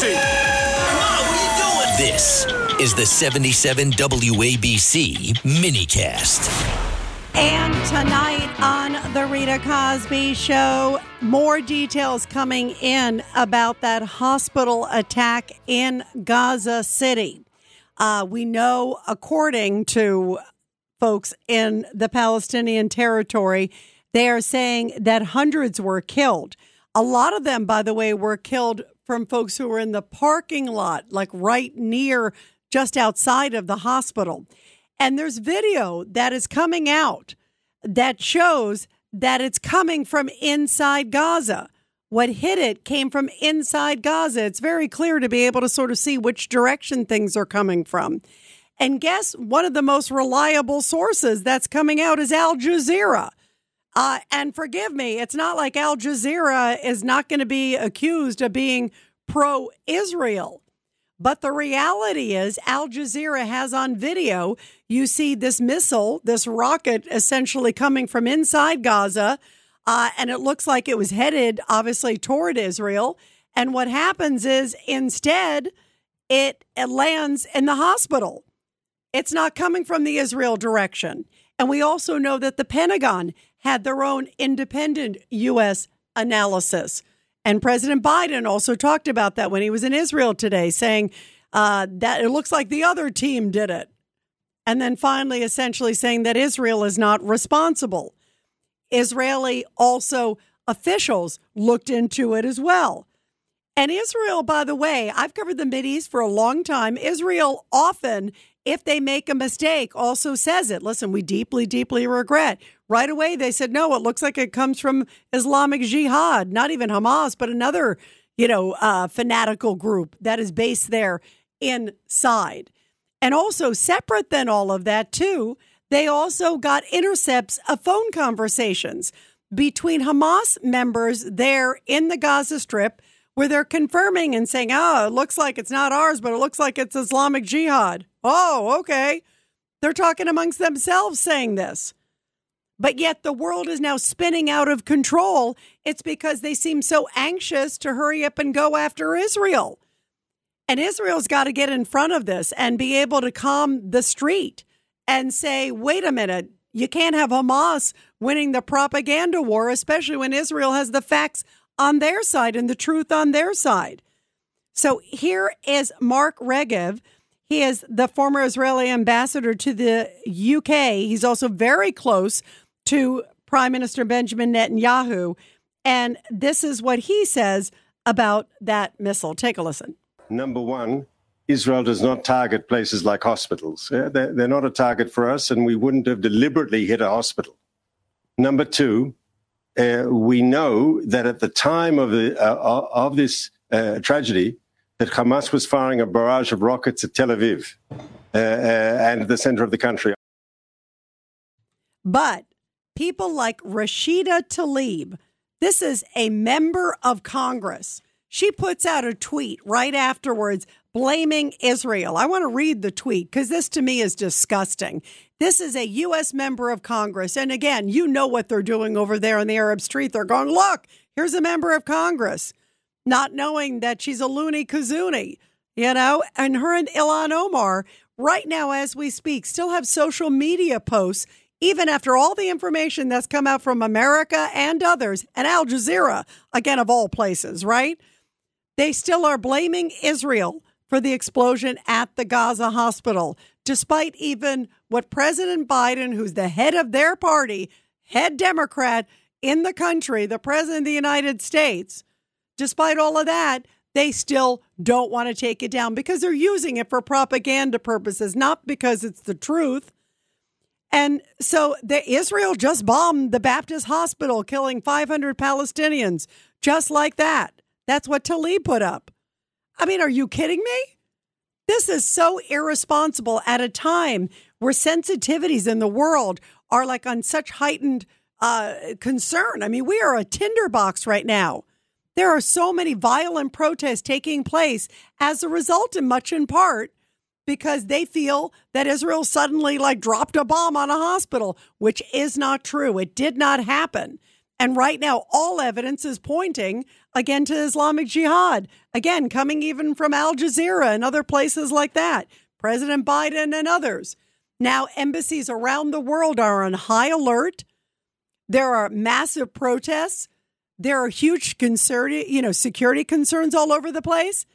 crazy. Mom, what are you doing? This is the 77 WABC minicast. And tonight on The Rita Cosby Show, more details coming in about that hospital attack in Gaza City. Uh, we know, according to folks in the Palestinian territory, they are saying that hundreds were killed. A lot of them, by the way, were killed from folks who were in the parking lot, like right near, just outside of the hospital. And there's video that is coming out that shows that it's coming from inside Gaza. What hit it came from inside Gaza. It's very clear to be able to sort of see which direction things are coming from. And guess one of the most reliable sources that's coming out is Al Jazeera. Uh, and forgive me, it's not like Al Jazeera is not going to be accused of being pro Israel. But the reality is, Al Jazeera has on video, you see this missile, this rocket essentially coming from inside Gaza. Uh, and it looks like it was headed, obviously, toward Israel. And what happens is instead, it, it lands in the hospital. It's not coming from the Israel direction. And we also know that the Pentagon had their own independent U.S. analysis. And President Biden also talked about that when he was in Israel today, saying uh, that it looks like the other team did it. And then finally, essentially saying that Israel is not responsible. Israeli also officials looked into it as well. And Israel, by the way, I've covered the East for a long time. Israel often, if they make a mistake, also says it. Listen, we deeply, deeply regret. Right away, they said, no, it looks like it comes from Islamic Jihad, not even Hamas, but another, you know, uh, fanatical group that is based there inside. And also, separate than all of that, too, they also got intercepts of phone conversations between Hamas members there in the Gaza Strip where they're confirming and saying, oh, it looks like it's not ours, but it looks like it's Islamic Jihad. Oh, okay. They're talking amongst themselves saying this. But yet the world is now spinning out of control. It's because they seem so anxious to hurry up and go after Israel. And Israel's got to get in front of this and be able to calm the street and say, wait a minute, you can't have Hamas winning the propaganda war, especially when Israel has the facts on their side and the truth on their side. So here is Mark Regev. He is the former Israeli ambassador to the UK. He's also very close to Prime Minister Benjamin Netanyahu. And this is what he says about that missile. Take a listen. Number one, Israel does not target places like hospitals. They're not a target for us, and we wouldn't have deliberately hit a hospital. Number two, uh, we know that at the time of, the, uh, of this uh, tragedy, that Hamas was firing a barrage of rockets at Tel Aviv uh, uh, and the center of the country. But people like Rashida Tlaib. This is a member of Congress. She puts out a tweet right afterwards blaming Israel. I want to read the tweet because this to me is disgusting. This is a U.S. member of Congress. And again, you know what they're doing over there on the Arab street. They're going, look, here's a member of Congress, not knowing that she's a loony kazoonie, you know? And her and Ilhan Omar, right now as we speak, still have social media posts even after all the information that's come out from America and others, and Al Jazeera, again, of all places, right? They still are blaming Israel for the explosion at the Gaza hospital, despite even what President Biden, who's the head of their party, head Democrat in the country, the president of the United States, despite all of that, they still don't want to take it down because they're using it for propaganda purposes, not because it's the truth. And so the Israel just bombed the Baptist hospital, killing 500 Palestinians, just like that. That's what Tlaib put up. I mean, are you kidding me? This is so irresponsible at a time where sensitivities in the world are like on such heightened uh, concern. I mean, we are a tinderbox right now. There are so many violent protests taking place as a result, and much in part, because they feel that Israel suddenly like dropped a bomb on a hospital, which is not true. It did not happen. And right now, all evidence is pointing again to Islamic Jihad, again, coming even from Al Jazeera and other places like that, President Biden and others. Now, embassies around the world are on high alert. There are massive protests. There are huge concern, you know, security concerns all over the place.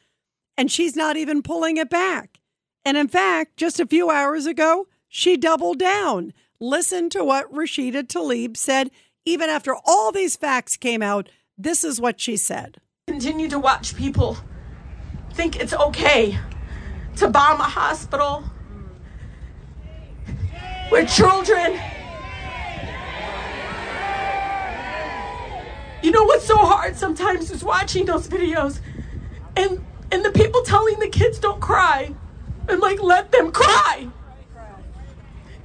And she's not even pulling it back. And in fact, just a few hours ago, she doubled down. Listen to what Rashida Tlaib said. Even after all these facts came out, this is what she said. Continue to watch people think it's okay to bomb a hospital with children. You know what's so hard sometimes is watching those videos and and the people telling the kids don't cry and like let them cry.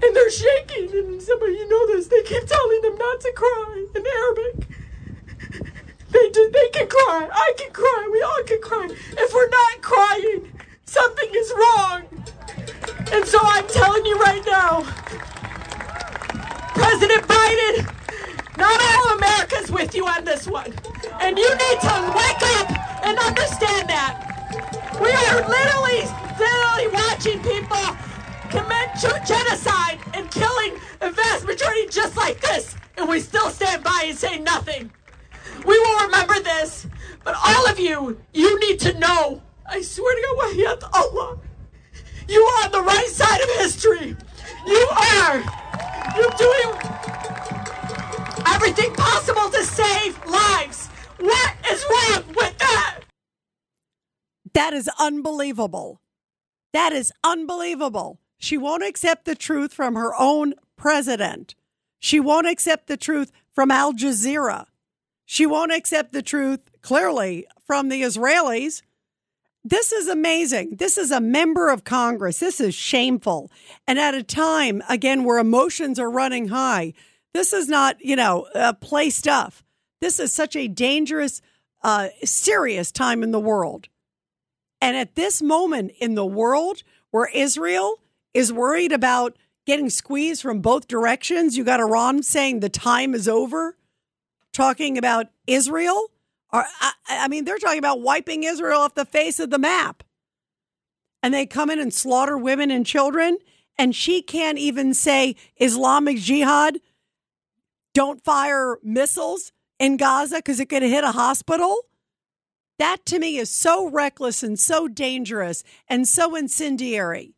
And they're shaking and somebody you know this they keep telling them not to cry in arabic. They do, they can cry. I can cry. We all can cry on this one and you need to wake up and understand that we are literally literally watching people commit genocide and killing a vast majority just like this, and we still stand by and say nothing. We will remember this, but all of you, you need to know. I swear to God, Wahiyat Allah, you are on the right side of history. You are. You're doing everything possible to save lives. What is wrong with that? That is unbelievable. That is unbelievable. She won't accept the truth from her own president. She won't accept the truth from Al Jazeera. She won't accept the truth, clearly, from the Israelis. This is amazing. This is a member of Congress. This is shameful. And at a time, again, where emotions are running high, this is not, you know, uh, play stuff. This is such a dangerous, uh, serious time in the world. And at this moment in the world where Israel is worried about getting squeezed from both directions. You got Iran saying the time is over, talking about Israel. Or, I, I mean, they're talking about wiping Israel off the face of the map. And they come in and slaughter women and children. And she can't even say Islamic Jihad, don't fire missiles in Gaza because it could hit a hospital. That to me is so reckless and so dangerous and so incendiary.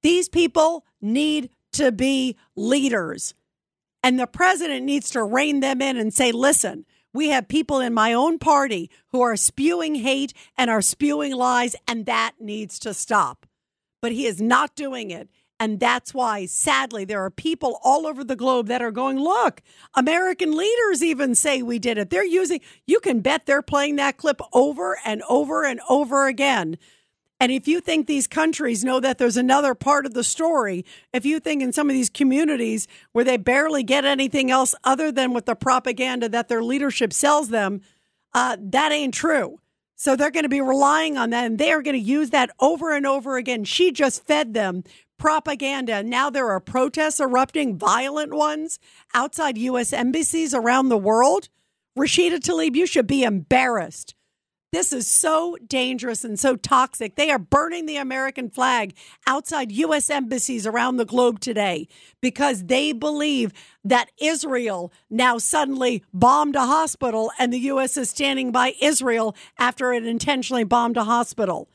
These people need to be leaders. And the president needs to rein them in and say, listen, we have people in my own party who are spewing hate and are spewing lies, and that needs to stop. But he is not doing it. And that's why, sadly, there are people all over the globe that are going, look, American leaders even say we did it. They're using, you can bet they're playing that clip over and over and over again and if you think these countries know that there's another part of the story, if you think in some of these communities where they barely get anything else other than with the propaganda that their leadership sells them, uh, that ain't true. So they're going to be relying on that and they are going to use that over and over again. She just fed them propaganda. Now there are protests erupting, violent ones outside U.S. embassies around the world. Rashida Tlaib, you should be embarrassed. This is so dangerous and so toxic. They are burning the American flag outside U.S. embassies around the globe today because they believe that Israel now suddenly bombed a hospital and the U.S. is standing by Israel after it intentionally bombed a hospital.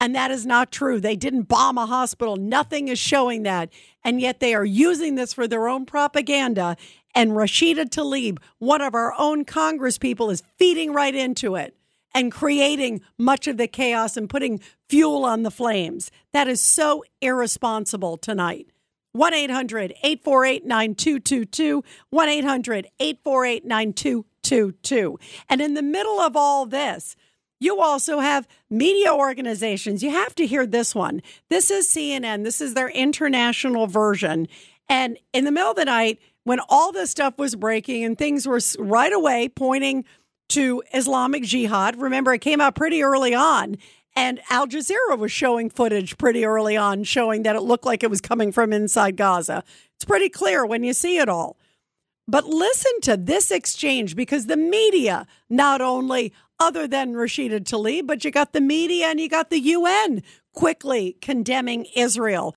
And that is not true. They didn't bomb a hospital. Nothing is showing that. And yet they are using this for their own propaganda. And Rashida Tlaib, one of our own Congress people, is feeding right into it and creating much of the chaos and putting fuel on the flames. That is so irresponsible tonight. 1 800 848 9222. 1 800 848 9222. And in the middle of all this, you also have media organizations. You have to hear this one. This is CNN, this is their international version. And in the middle of the night, when all this stuff was breaking and things were right away pointing to Islamic Jihad. Remember, it came out pretty early on, and Al Jazeera was showing footage pretty early on showing that it looked like it was coming from inside Gaza. It's pretty clear when you see it all. But listen to this exchange because the media, not only other than Rashida Tlaib, but you got the media and you got the UN quickly condemning Israel.